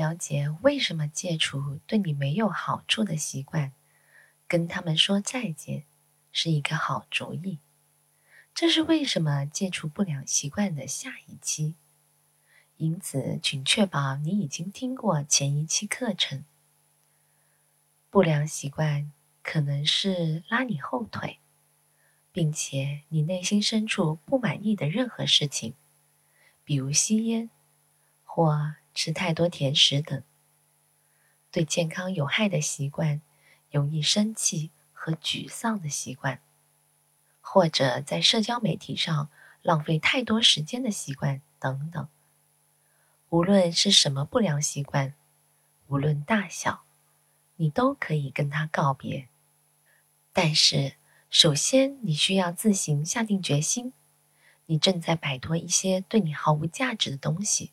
了解为什么戒除对你没有好处的习惯，跟他们说再见是一个好主意。这是为什么戒除不良习惯的下一期。因此，请确保你已经听过前一期课程。不良习惯可能是拉你后腿，并且你内心深处不满意的任何事情，比如吸烟或吃太多甜食等。对健康有害的习惯，容易生气和沮丧的习惯，或者在社交媒体上浪费太多时间的习惯等等。无论是什么不良习惯，无论大小，你都可以跟他告别。但是，首先你需要自行下定决心，你正在摆脱一些对你毫无价值的东西，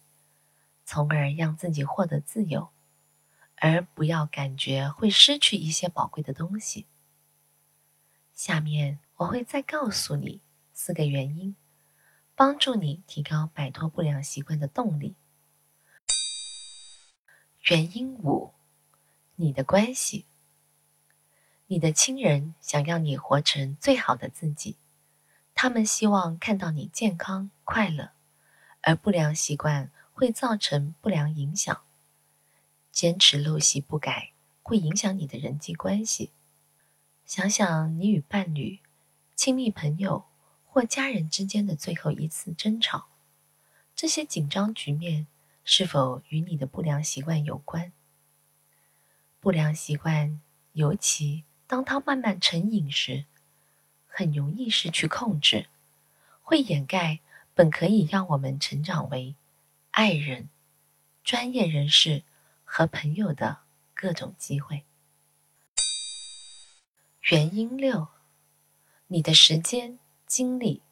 从而让自己获得自由，而不要感觉会失去一些宝贵的东西。下面我会再告诉你四个原因，帮助你提高摆脱不良习惯的动力。原因五：你的关系。你的亲人想要你活成最好的自己，他们希望看到你健康快乐，而不良习惯会造成不良影响。坚持陋习不改，会影响你的人际关系。想想你与伴侣、亲密朋友或家人之间的最后一次争吵，这些紧张局面。是否与你的不良习惯有关？不良习惯，尤其当它慢慢成瘾时，很容易失去控制，会掩盖本可以让我们成长为爱人、专业人士和朋友的各种机会。原因六：你的时间、精力。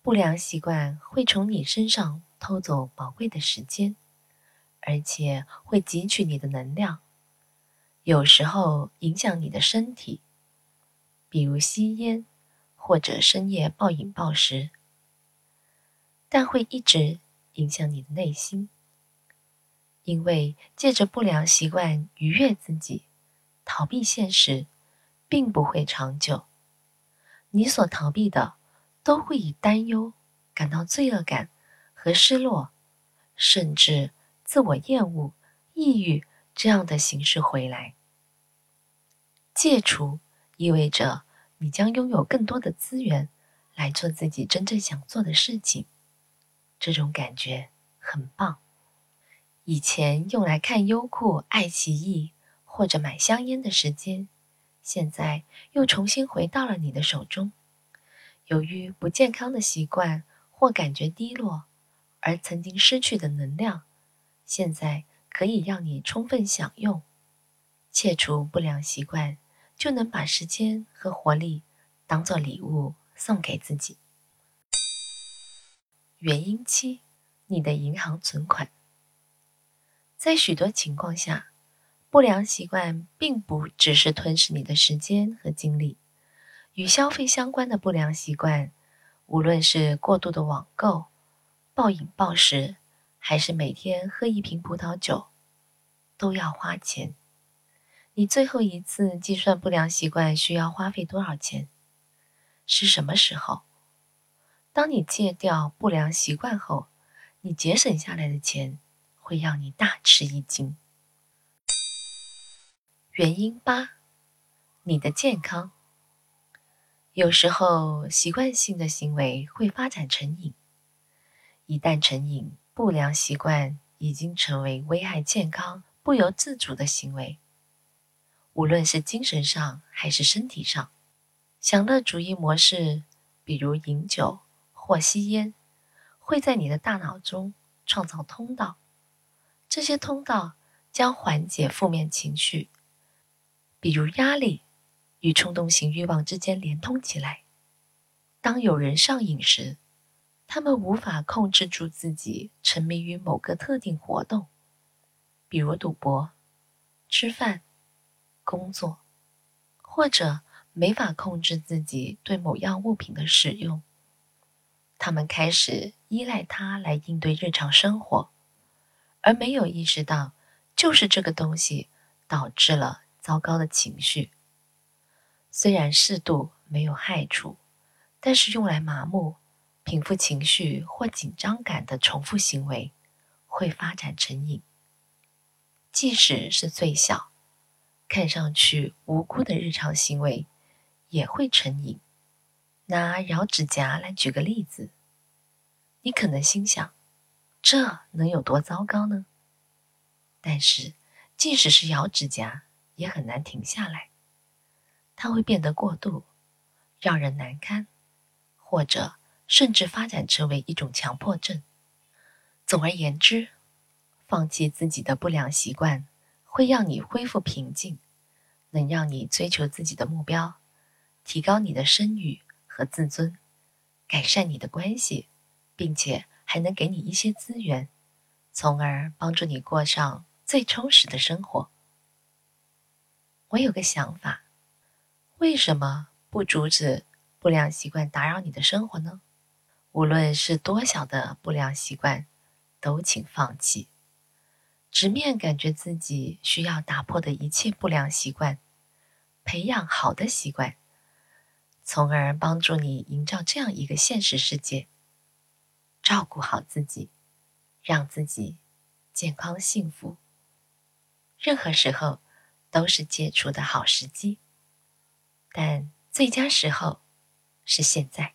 不良习惯会从你身上。偷走宝贵的时间，而且会汲取你的能量，有时候影响你的身体，比如吸烟或者深夜暴饮暴食，但会一直影响你的内心，因为借着不良习惯愉悦自己、逃避现实，并不会长久。你所逃避的，都会以担忧、感到罪恶感。和失落，甚至自我厌恶、抑郁这样的形式回来。戒除意味着你将拥有更多的资源来做自己真正想做的事情，这种感觉很棒。以前用来看优酷、爱奇艺或者买香烟的时间，现在又重新回到了你的手中。由于不健康的习惯或感觉低落。而曾经失去的能量，现在可以让你充分享用。切除不良习惯，就能把时间和活力当做礼物送给自己。原因七：你的银行存款。在许多情况下，不良习惯并不只是吞噬你的时间和精力。与消费相关的不良习惯，无论是过度的网购。暴饮暴食，还是每天喝一瓶葡萄酒，都要花钱。你最后一次计算不良习惯需要花费多少钱？是什么时候？当你戒掉不良习惯后，你节省下来的钱会让你大吃一惊。原因八：你的健康。有时候习惯性的行为会发展成瘾。一旦成瘾，不良习惯已经成为危害健康、不由自主的行为。无论是精神上还是身体上，享乐主义模式，比如饮酒或吸烟，会在你的大脑中创造通道。这些通道将缓解负面情绪，比如压力，与冲动型欲望之间连通起来。当有人上瘾时，他们无法控制住自己，沉迷于某个特定活动，比如赌博、吃饭、工作，或者没法控制自己对某样物品的使用。他们开始依赖它来应对日常生活，而没有意识到就是这个东西导致了糟糕的情绪。虽然适度没有害处，但是用来麻木、平复情绪或紧张感的重复行为，会发展成瘾。即使是最小、看上去无辜的日常行为，也会成瘾。拿咬指甲来举个例子，你可能心想，这能有多糟糕呢？但是，即使是咬指甲，也很难停下来。它会变得过度，让人难堪，或者甚至发展成为一种强迫症。总而言之，放弃自己的不良习惯，会让你恢复平静，能让你追求自己的目标，提高你的声誉和自尊，改善你的关系，并且还能给你一些资源，从而帮助你过上最充实的生活。我有个想法。为什么不阻止不良习惯打扰你的生活呢？无论是多小的不良习惯，都请放弃。直面感觉自己需要打破的一切不良习惯，培养好的习惯，从而帮助你营造这样一个现实世界：照顾好自己，让自己健康幸福。任何时候都是戒除的好时机。但最佳时候是现在。